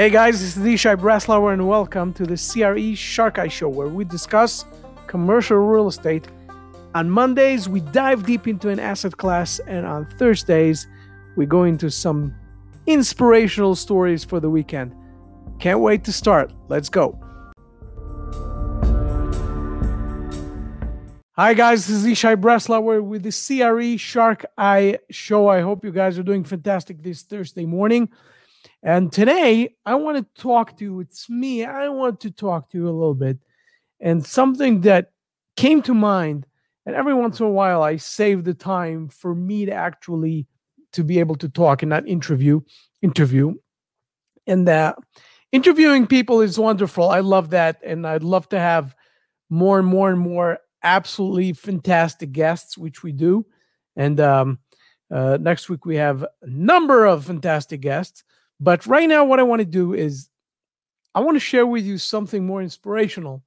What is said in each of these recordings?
Hey guys, this is Ishai Breslauer and welcome to the CRE Shark Eye Show where we discuss commercial real estate. On Mondays, we dive deep into an asset class, and on Thursdays, we go into some inspirational stories for the weekend. Can't wait to start. Let's go. Hi guys, this is Ishai Breslauer with the CRE Shark Eye Show. I hope you guys are doing fantastic this Thursday morning. And today, I want to talk to you. It's me. I want to talk to you a little bit. And something that came to mind, and every once in a while, I save the time for me to actually to be able to talk and not interview. Interview, and that interviewing people is wonderful. I love that, and I'd love to have more and more and more absolutely fantastic guests, which we do. And um, uh, next week we have a number of fantastic guests. But right now, what I want to do is I want to share with you something more inspirational,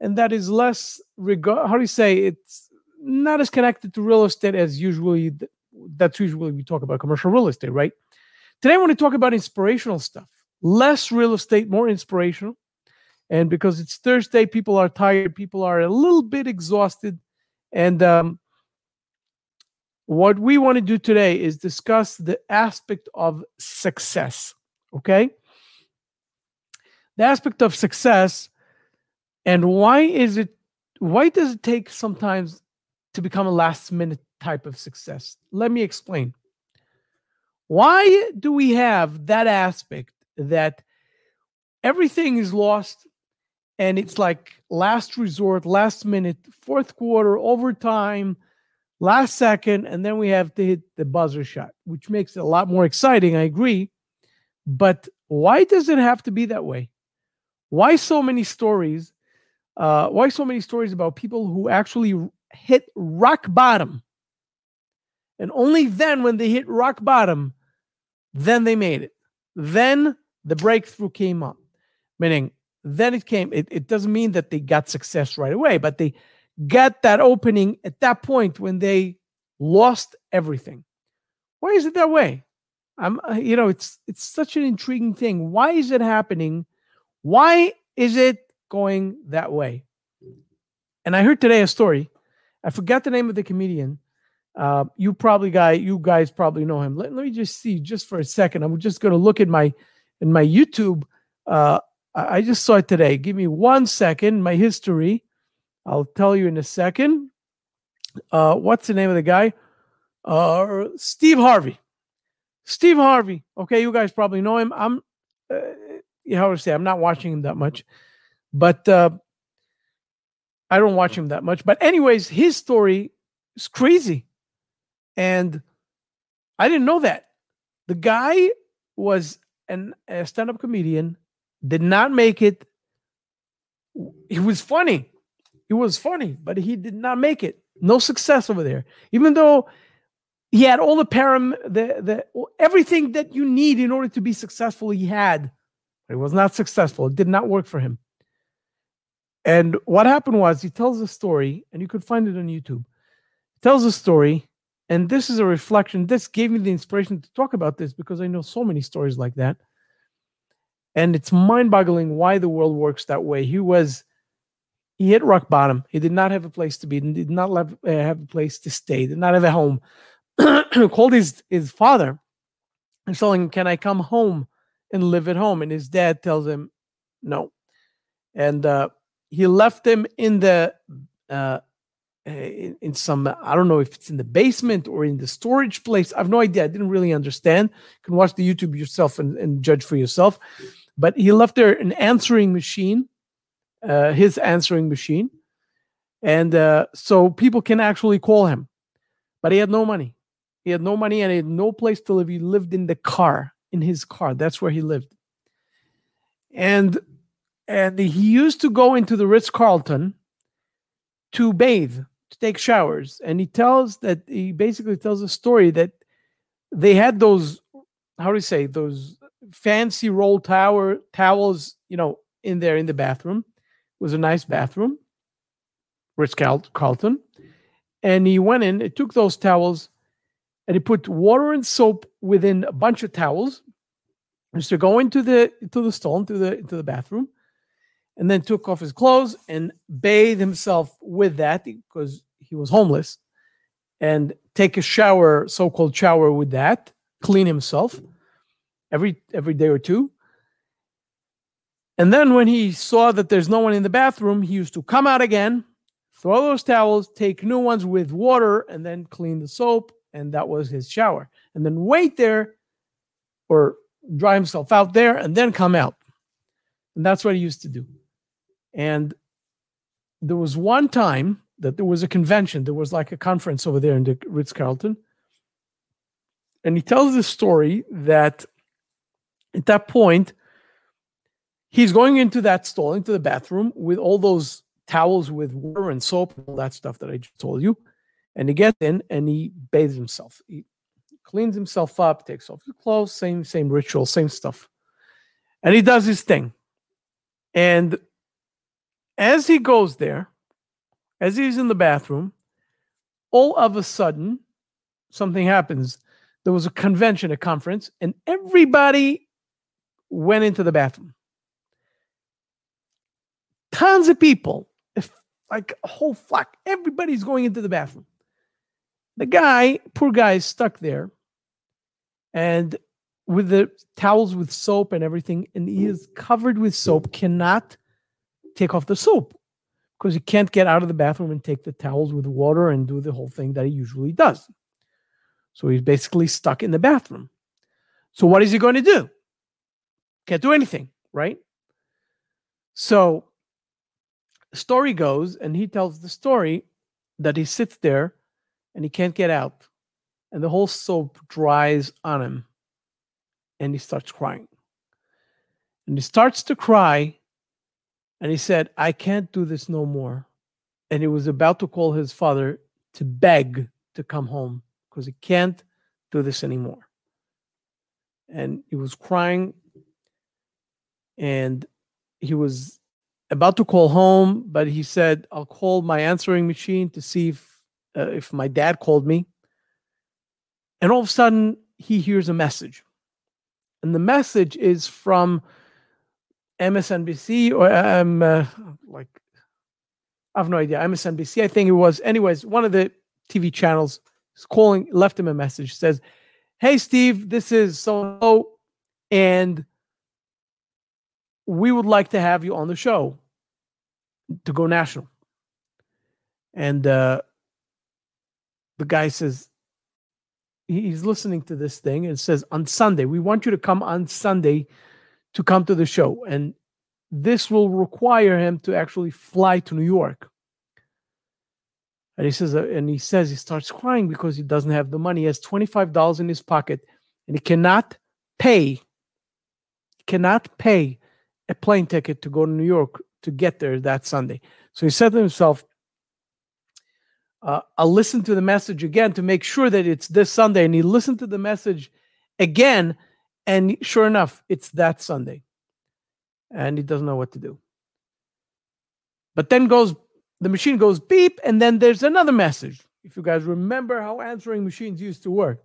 and that is less regard. How do you say it's not as connected to real estate as usually. That's usually we talk about commercial real estate, right? Today, I want to talk about inspirational stuff. Less real estate, more inspirational. And because it's Thursday, people are tired, people are a little bit exhausted, and um, what we want to do today is discuss the aspect of success. Okay. The aspect of success and why is it, why does it take sometimes to become a last minute type of success? Let me explain. Why do we have that aspect that everything is lost and it's like last resort, last minute, fourth quarter, overtime, last second, and then we have to hit the buzzer shot, which makes it a lot more exciting. I agree. But why does it have to be that way? Why so many stories? Uh, why so many stories about people who actually hit rock bottom? And only then, when they hit rock bottom, then they made it. Then the breakthrough came up. Meaning, then it came. It, it doesn't mean that they got success right away, but they get that opening at that point when they lost everything. Why is it that way? I'm uh, you know it's it's such an intriguing thing. Why is it happening? Why is it going that way? And I heard today a story. I forgot the name of the comedian. Uh, you probably guy you guys probably know him. Let, let me just see just for a second. I'm just going to look at my in my YouTube. Uh, I, I just saw it today. Give me one second. My history. I'll tell you in a second. Uh, what's the name of the guy? Uh, Steve Harvey. Steve Harvey. Okay, you guys probably know him. I'm, uh, how to say, I'm not watching him that much, but uh, I don't watch him that much. But anyways, his story is crazy, and I didn't know that. The guy was an, a stand-up comedian, did not make it. He was funny. He was funny, but he did not make it. No success over there. Even though he had all the param, the the everything that you need in order to be successful, he had. But he was not successful. It did not work for him. And what happened was he tells a story, and you could find it on YouTube. He tells a story, and this is a reflection. This gave me the inspiration to talk about this because I know so many stories like that. And it's mind-boggling why the world works that way. He was he hit rock bottom. He did not have a place to be. Did not have, uh, have a place to stay. Did not have a home. Called his his father and telling him, "Can I come home and live at home?" And his dad tells him, "No." And uh, he left him in the uh, in, in, some I don't know if it's in the basement or in the storage place. I have no idea. I didn't really understand. You can watch the YouTube yourself and, and judge for yourself. But he left there an answering machine uh, his answering machine. And uh, so people can actually call him. But he had no money. He had no money and he had no place to live. He lived in the car, in his car. That's where he lived. And and he used to go into the Ritz Carlton to bathe, to take showers. And he tells that he basically tells a story that they had those, how do you say, those fancy roll tower towels, you know, in there in the bathroom was a nice bathroom, Ritz Carlton. And he went in, he took those towels, and he put water and soap within a bunch of towels, is to go into the to the stall into the into the bathroom and then took off his clothes and bathed himself with that because he was homeless and take a shower so-called shower with that clean himself every every day or two and then when he saw that there's no one in the bathroom he used to come out again throw those towels take new ones with water and then clean the soap and that was his shower. And then wait there or dry himself out there and then come out. And that's what he used to do. And there was one time that there was a convention, there was like a conference over there in the Ritz Carlton. And he tells this story that at that point, he's going into that stall, into the bathroom with all those towels with water and soap all that stuff that I just told you. And he gets in and he bathes himself. He cleans himself up, takes off his clothes, same, same ritual, same stuff. And he does his thing. And as he goes there, as he's in the bathroom, all of a sudden, something happens. There was a convention, a conference, and everybody went into the bathroom. Tons of people, if like a whole flock, everybody's going into the bathroom. The guy, poor guy, is stuck there, and with the towels with soap and everything, and he is covered with soap, cannot take off the soap because he can't get out of the bathroom and take the towels with water and do the whole thing that he usually does. So he's basically stuck in the bathroom. So what is he going to do? Can't do anything, right? So story goes, and he tells the story that he sits there and he can't get out. And the whole soap dries on him. And he starts crying. And he starts to cry and he said, I can't do this no more. And he was about to call his father to beg to come home because he can't do this anymore. And he was crying and he was about to call home, but he said, I'll call my answering machine to see if, uh, if my dad called me. And all of a sudden, he hears a message. And the message is from MSNBC or um, uh, like I have no idea. MSNBC, I think it was. Anyways, one of the TV channels is calling, left him a message, says, "Hey Steve, this is so and we would like to have you on the show to go national." And uh, the guy says, he's listening to this thing and says, "On Sunday, we want you to come on Sunday." to come to the show. And this will require him to actually fly to New York. And he says, uh, and he says he starts crying because he doesn't have the money. He has $25 in his pocket and he cannot pay, cannot pay a plane ticket to go to New York to get there that Sunday. So he said to himself, uh, I'll listen to the message again to make sure that it's this Sunday. And he listened to the message again and sure enough, it's that Sunday. And he doesn't know what to do. But then goes the machine goes beep, and then there's another message. If you guys remember how answering machines used to work.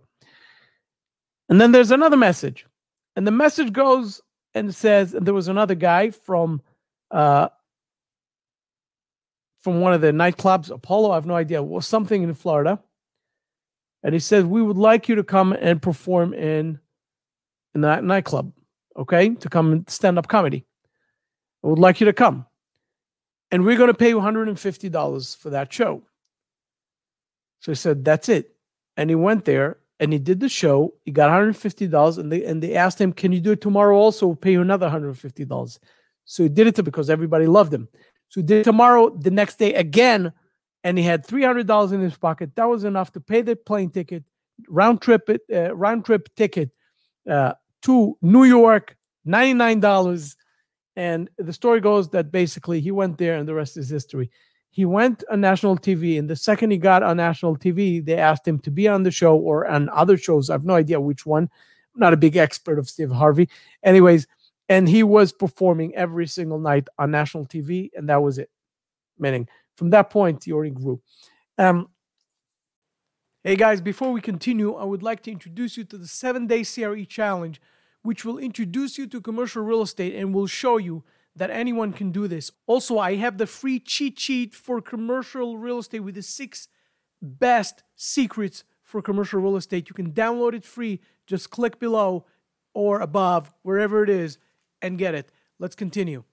And then there's another message. And the message goes and says, and there was another guy from uh from one of the nightclubs, Apollo, I have no idea, was something in Florida. And he said, We would like you to come and perform in in that nightclub, okay, to come and stand up comedy. I would like you to come. And we're going to pay you $150 for that show. So he said, That's it. And he went there and he did the show. He got $150 and they and they asked him, Can you do it tomorrow also? We'll pay you another $150. So he did it to, because everybody loved him. So he did tomorrow, the next day again, and he had $300 in his pocket. That was enough to pay the plane ticket, round trip it, uh, round trip ticket uh, to New York, $99. And the story goes that basically he went there and the rest is history. He went on national TV, and the second he got on national TV, they asked him to be on the show or on other shows. I have no idea which one. I'm not a big expert of Steve Harvey. Anyways, and he was performing every single night on national TV, and that was it. Meaning, from that point, he already grew. Um, Hey guys, before we continue, I would like to introduce you to the seven day CRE challenge, which will introduce you to commercial real estate and will show you that anyone can do this. Also, I have the free cheat sheet for commercial real estate with the six best secrets for commercial real estate. You can download it free. Just click below or above, wherever it is, and get it. Let's continue.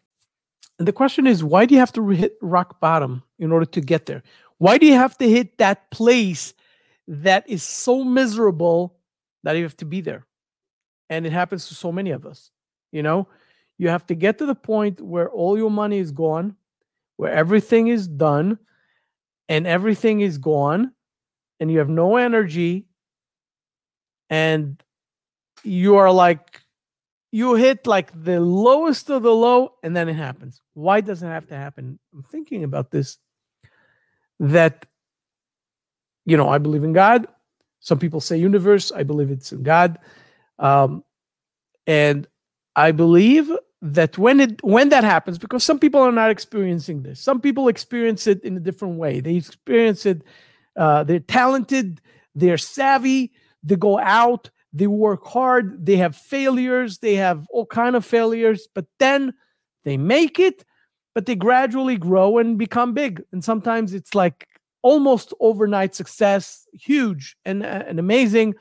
And the question is why do you have to hit rock bottom in order to get there? Why do you have to hit that place that is so miserable that you have to be there? And it happens to so many of us. You know, you have to get to the point where all your money is gone, where everything is done and everything is gone, and you have no energy, and you are like, you hit like the lowest of the low, and then it happens. Why does it have to happen? I'm thinking about this that, you know, I believe in God. Some people say universe. I believe it's in God. Um, and I believe that when it when that happens because some people are not experiencing this some people experience it in a different way they experience it uh, they're talented they're savvy they go out they work hard they have failures they have all kind of failures but then they make it but they gradually grow and become big and sometimes it's like almost overnight success huge and, uh, and amazing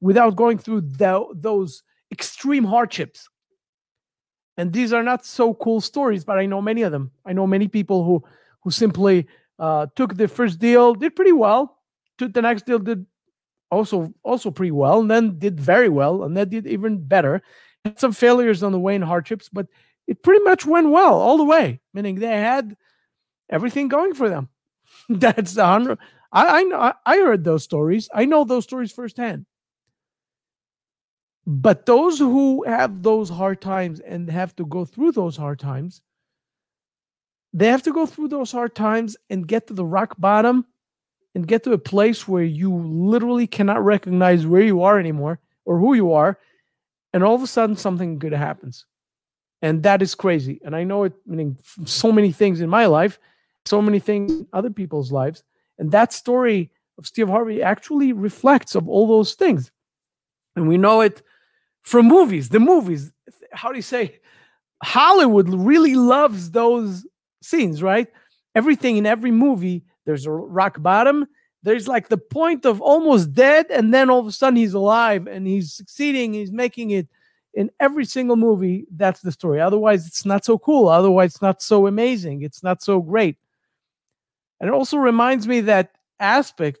without going through the, those extreme hardships and these are not so cool stories, but I know many of them. I know many people who who simply uh, took the first deal, did pretty well, took the next deal, did also also pretty well, and then did very well, and then did even better. Had some failures on the way and hardships, but it pretty much went well all the way. Meaning they had everything going for them. That's the hundred. I I know I heard those stories. I know those stories firsthand. But those who have those hard times and have to go through those hard times, they have to go through those hard times and get to the rock bottom and get to a place where you literally cannot recognize where you are anymore or who you are. And all of a sudden, something good happens. And that is crazy. And I know it, meaning so many things in my life, so many things in other people's lives. And that story of Steve Harvey actually reflects of all those things. And we know it from movies. The movies, how do you say? Hollywood really loves those scenes, right? Everything in every movie, there's a rock bottom. There's like the point of almost dead, and then all of a sudden he's alive and he's succeeding. He's making it in every single movie. That's the story. Otherwise, it's not so cool. Otherwise, it's not so amazing. It's not so great. And it also reminds me that aspect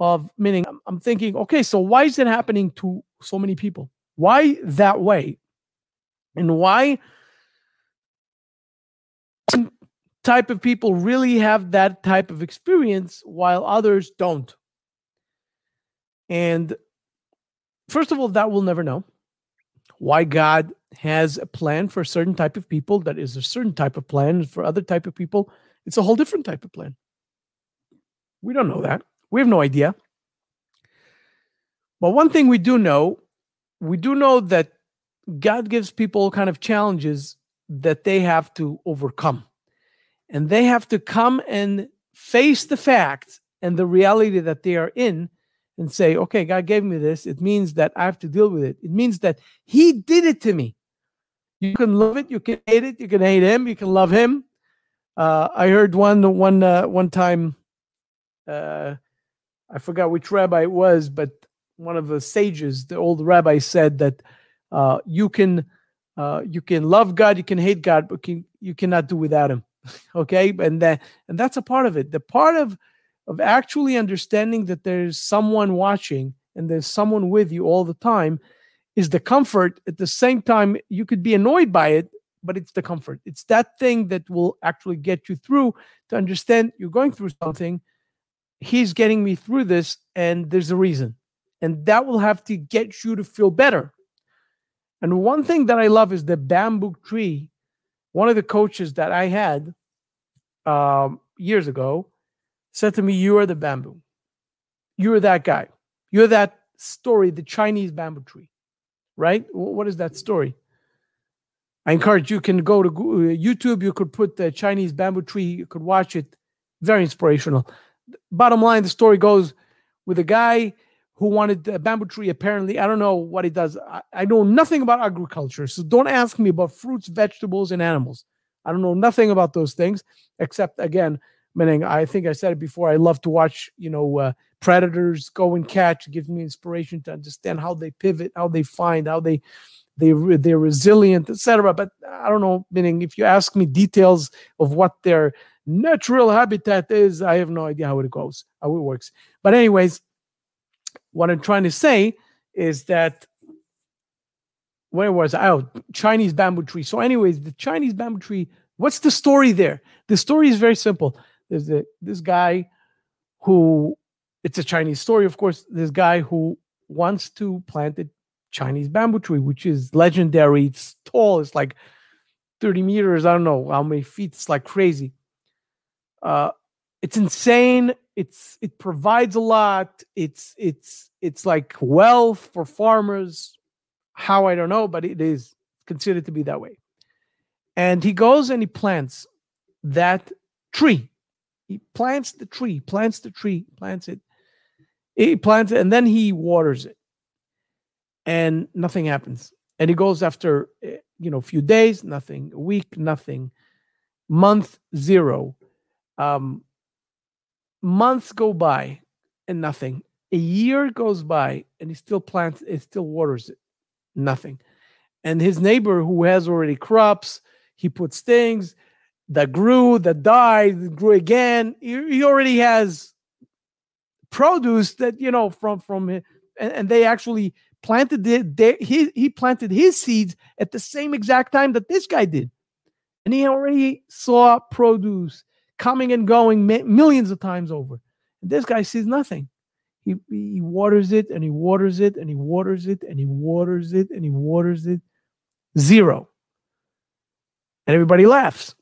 of meaning I'm thinking, okay, so why is it happening to so many people? Why that way? And why type of people really have that type of experience while others don't? And first of all, that we'll never know. Why God has a plan for a certain type of people that is a certain type of plan for other type of people it's a whole different type of plan we don't know that we have no idea but one thing we do know we do know that God gives people kind of challenges that they have to overcome. And they have to come and face the facts and the reality that they are in and say, okay, God gave me this. It means that I have to deal with it. It means that He did it to me. You can love it, you can hate it, you can hate Him, you can love Him. Uh, I heard one one uh, one time, uh, I forgot which rabbi it was, but one of the sages, the old rabbi, said that uh, you can uh, you can love God, you can hate God, but can, you cannot do without Him. okay, and that and that's a part of it. The part of of actually understanding that there's someone watching and there's someone with you all the time is the comfort. At the same time, you could be annoyed by it, but it's the comfort. It's that thing that will actually get you through to understand you're going through something. He's getting me through this, and there's a reason and that will have to get you to feel better. And one thing that I love is the bamboo tree. One of the coaches that I had um, years ago said to me, You are the bamboo. You're that guy. You're that story, the Chinese bamboo tree, right? What is that story? I encourage you can go to uh, YouTube. You could put the Chinese bamboo tree. You could watch it. Very inspirational. Bottom line, the story goes with a guy who wanted a bamboo tree. Apparently, I don't know what it does. I, I know nothing about agriculture, so don't ask me about fruits, vegetables, and animals. I don't know nothing about those things, except again, meaning I think I said it before. I love to watch, you know, uh, predators go and catch. It gives me inspiration to understand how they pivot, how they find, how they they they're resilient, etc. But I don't know. Meaning, if you ask me details of what their natural habitat is, I have no idea how it goes, how it works. But anyways, what I'm trying to say is that where was I? Oh, Chinese bamboo tree. So, anyways, the Chinese bamboo tree. What's the story there? The story is very simple. There's a, this guy who it's a Chinese story, of course. This guy who wants to plant a Chinese bamboo tree, which is legendary. It's tall. It's like 30 meters. I don't know how many feet. It's like crazy. Uh, it's insane. It's it provides a lot. It's it's it's like wealth for farmers. How I don't know, but it is considered to be that way. And he goes and he plants that tree. He plants the tree, plants the tree, plants it. He plants it, and then he waters it, and nothing happens. And he goes after eh, you know a few days, nothing. A week, nothing. Month zero um, months go by and nothing. A year goes by and he still plants, it still waters it, nothing. And his neighbor who has already crops, he puts things that grew, that died, grew again. He, he already has produce that you know from from and, and they actually planted the, they, he he planted his seeds at the same exact time that this guy did, and he already saw produce coming and going millions of times over. And this guy sees nothing. He, he waters it and he waters it and he waters it and he waters it and he waters it. Zero. And everybody laughs.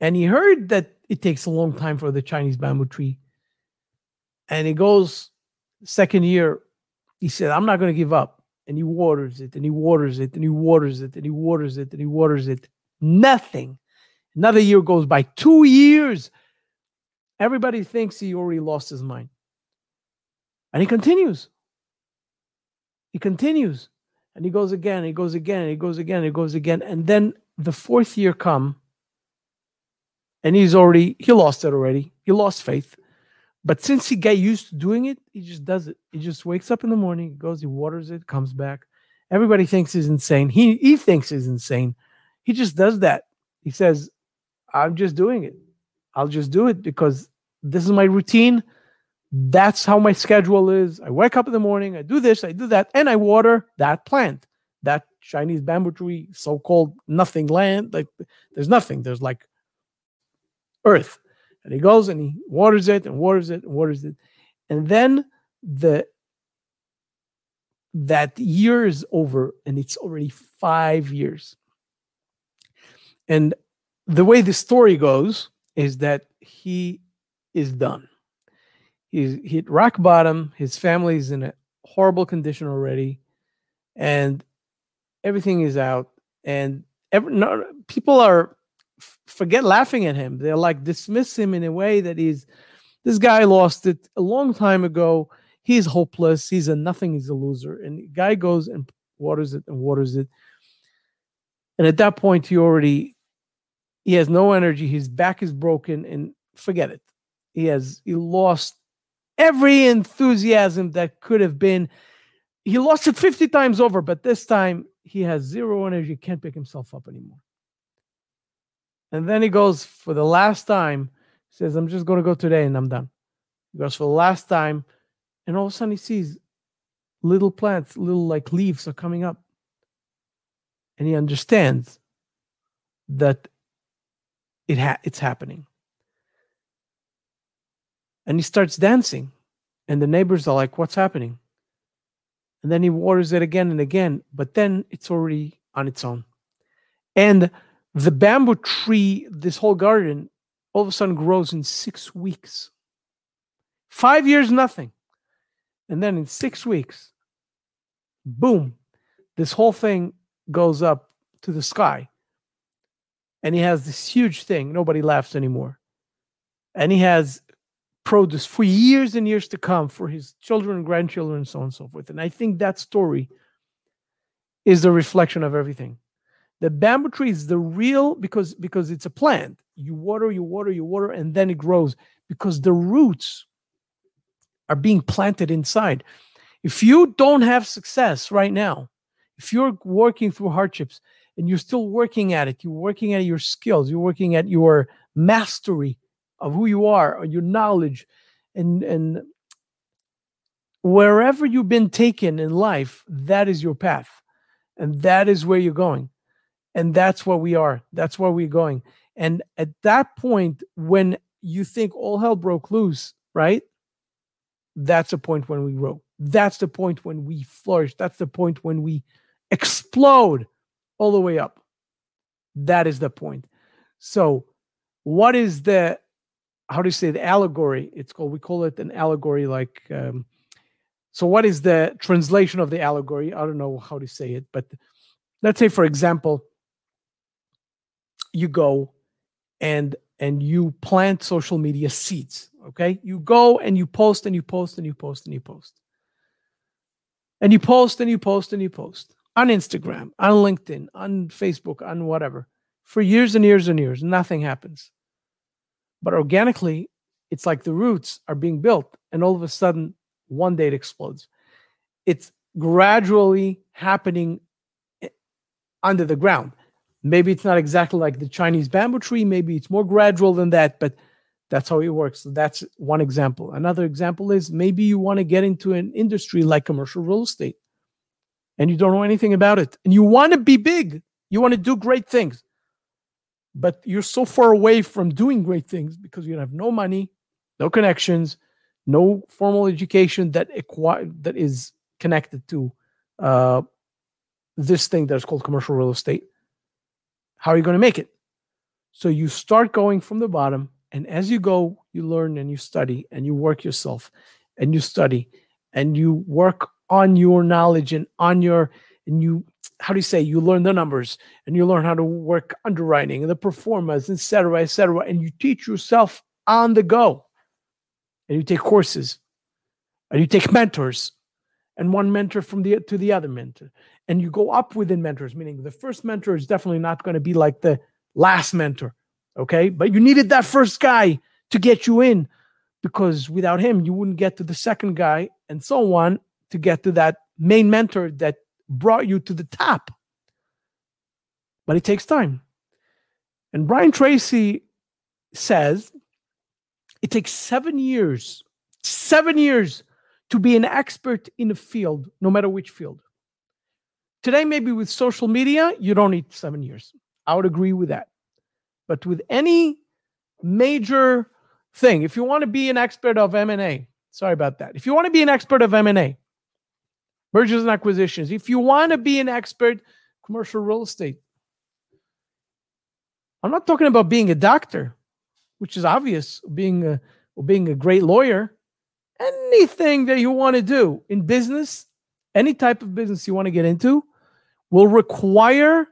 And he heard that it takes a long time for the Chinese bamboo tree. And he goes, second year, he said, I'm not going to give up. And he waters it and he waters it and he waters it and he waters it and he waters it. Nothing. Another year goes by, two years. Everybody thinks he already lost his mind. And he continues. He continues. And he goes again, he goes again, he goes again, he goes again. And then the fourth year come, and he's already, he lost it already. He lost faith. But since he got used to doing it, he just does it. He just wakes up in the morning, he goes, he waters it, comes back. Everybody thinks he's insane. He he thinks he's insane. He just does that. He says, I'm just doing it. I'll just do it because this is my routine. That's how my schedule is. I wake up in the morning, I do this, I do that, and I water that plant, that Chinese bamboo tree, so called nothing land. Like there's nothing, there's like earth. And he goes and he waters it and waters it and waters it. And then the that year is over and it's already five years. And the way the story goes is that he is done. He's hit rock bottom. His family is in a horrible condition already, and everything is out. And every, no, people are forget laughing at him. They're like dismiss him in a way that he's this guy lost it a long time ago. He's hopeless. He's a nothing. He's a loser. And the guy goes and waters it and waters it. And at that point, he already he has no energy. His back is broken, and forget it. He has he lost every enthusiasm that could have been. He lost it 50 times over, but this time he has zero energy, can't pick himself up anymore. And then he goes for the last time, says, I'm just going to go today and I'm done. He goes for the last time, and all of a sudden he sees little plants, little like leaves are coming up. And he understands that it ha- it's happening. And he starts dancing, and the neighbors are like, What's happening? And then he waters it again and again, but then it's already on its own. And the bamboo tree, this whole garden, all of a sudden grows in six weeks. Five years, nothing. And then in six weeks, boom, this whole thing goes up to the sky and he has this huge thing. Nobody laughs anymore. And he has produce for years and years to come for his children and grandchildren and so on and so forth. And I think that story is the reflection of everything. The bamboo tree is the real because because it's a plant. You water, you water, you water, and then it grows because the roots are being planted inside. If you don't have success right now, if you're working through hardships and you're still working at it, you're working at your skills, you're working at your mastery of who you are, or your knowledge, and and wherever you've been taken in life, that is your path, and that is where you're going, and that's where we are. That's where we're going. And at that point, when you think all hell broke loose, right? That's the point when we grow. That's the point when we flourish. That's the point when we explode all the way up. That is the point. So, what is the how do you say the allegory? It's called we call it an allegory. Like, um, so what is the translation of the allegory? I don't know how to say it, but let's say, for example, you go and and you plant social media seeds. Okay, you go and you post and you post and you post and you post and you post and you post and you post on Instagram, on LinkedIn, on Facebook, on whatever for years and years and years. Nothing happens. But organically, it's like the roots are being built, and all of a sudden, one day it explodes. It's gradually happening eh, under the ground. Maybe it's not exactly like the Chinese bamboo tree, maybe it's more gradual than that, but that's how it works. So that's one example. Another example is maybe you want to get into an industry like commercial real estate and you don't know anything about it and you want to be big, you want to do great things, but you're so far away from doing great things because you have no money, no connections, no formal education that acquire, that is connected to uh, this thing that's called commercial real estate. How are you going to make it? So you start going from the bottom, and as you go, you learn and you study and you work yourself and you study and you work on your knowledge and on your and you how do you say you learn the numbers and you learn how to work underwriting and the performance etc etc and you teach yourself on the go. And you take courses and you take mentors and one mentor from the to the other mentor. And you go up within mentors meaning the first mentor is definitely not going to be like the last mentor okay? But you needed that first guy to get you in because without him you wouldn't get to the second guy and so on to get to that main mentor that brought you to the top. But it takes time. And Brian Tracy says it takes seven years, seven years to be an expert in a field, no matter which field. Today, maybe with social media, you don't need seven years. I would agree with that. But with any major thing, if you want to be an expert of M&A, sorry about that. If you want to be an expert of M&A, mergers and acquisitions. If you want to be an expert, commercial real estate. I'm not talking about being a doctor, which is obvious, being a being a great lawyer. Anything that you want to do in business, any type of business you want to get into, will require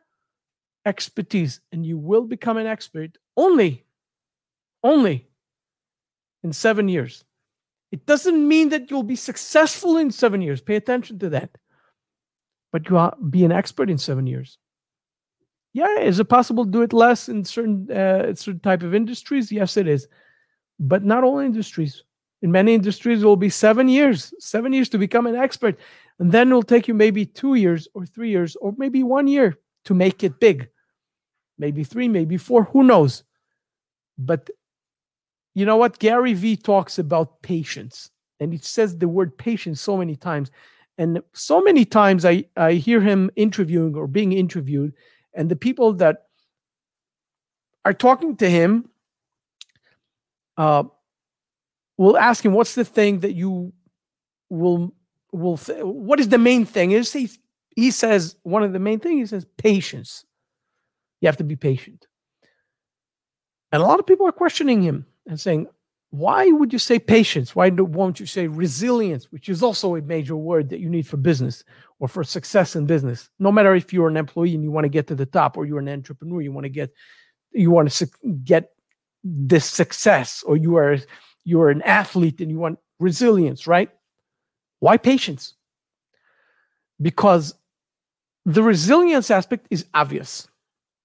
expertise, and you will become an expert only, only in seven years. It doesn't mean that you'll be successful in seven years. Pay attention to that. But you will be an expert in seven years. Yeah, is it possible to do it less in certain uh, certain type of industries? Yes, it is. But not all industries. In many industries, it will be seven years, seven years to become an expert. And then it will take you maybe two years or three years or maybe one year to make it big. Maybe three, maybe four, who knows? But you know what? Gary Vee talks about patience, and he says the word patience so many times. And so many times I, I hear him interviewing or being interviewed, and the people that are talking to him uh, will ask him, What's the thing that you will will th- what is the main thing? Is he he says one of the main things, he says patience. You have to be patient. And a lot of people are questioning him and saying, why would you say patience? Why won't you say resilience, which is also a major word that you need for business or for success in business? No matter if you're an employee and you want to get to the top, or you're an entrepreneur, you want to get, you want to get this success, or you are you're an athlete and you want resilience, right? Why patience? Because the resilience aspect is obvious.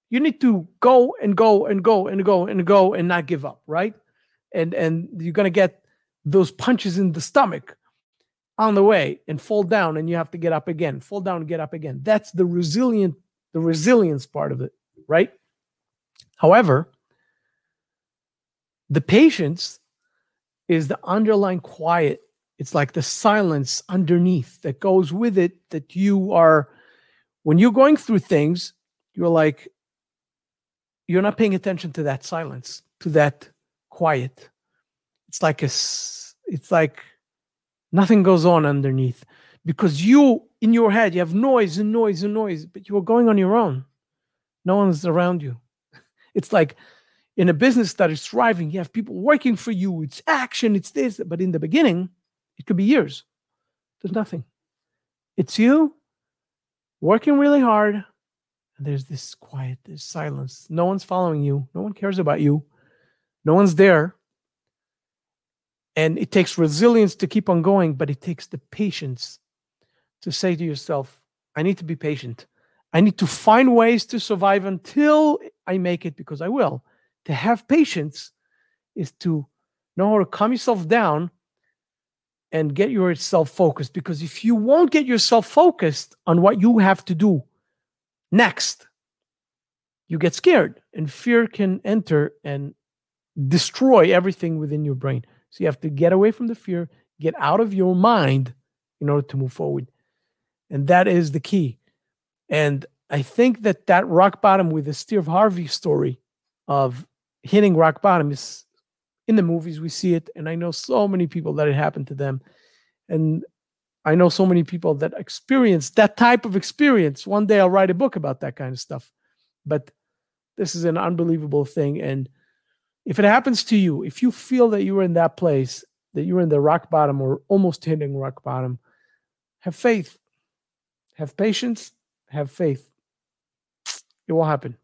You need to go and go and go and go and go and not give up, right? And and you're gonna get those punches in the stomach on the way and fall down and you have to get up again fall down get up again. That's the resilient the resilience part of it right? However the patience is the underlying quiet. It's like the silence underneath that goes with it that you are when you're going through things you're like you're not paying attention to that silence to that quiet it's like a it's like Nothing goes on underneath because you, in your head, you have noise and noise and noise, but you are going on your own. No one's around you. It's like in a business that is thriving, you have people working for you. It's action, it's this. But in the beginning, it could be years. There's nothing. It's you working really hard. And there's this quiet, there's silence. No one's following you. No one cares about you. No one's there. And it takes resilience to keep on going, but it takes the patience to say to yourself, I need to be patient. I need to find ways to survive until I make it because I will. To have patience is to know how to calm yourself down and get yourself focused. Because if you won't get yourself focused on what you have to do next, you get scared and fear can enter and destroy everything within your brain. So you have to get away from the fear, get out of your mind in order to move forward. And that is the key. And I think that that rock bottom with the Steve Harvey story of hitting rock bottom is in the movies we see it and I know so many people that it happened to them and I know so many people that experience that type of experience. One day I'll write a book about that kind of stuff. But this is an unbelievable thing and if it happens to you, if you feel that you are in that place, that you're in the rock bottom or almost hitting rock bottom, have faith, have patience, have faith. It will happen.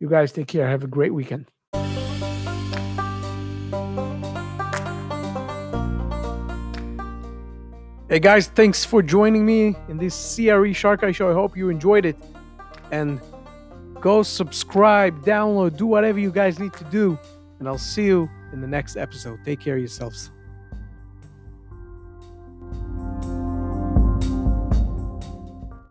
You guys take care. Have a great weekend. Hey guys, thanks for joining me in this CRE Shark Eye show. I hope you enjoyed it. And go subscribe, download, do whatever you guys need to do and I'll see you in the next episode. Take care of yourselves.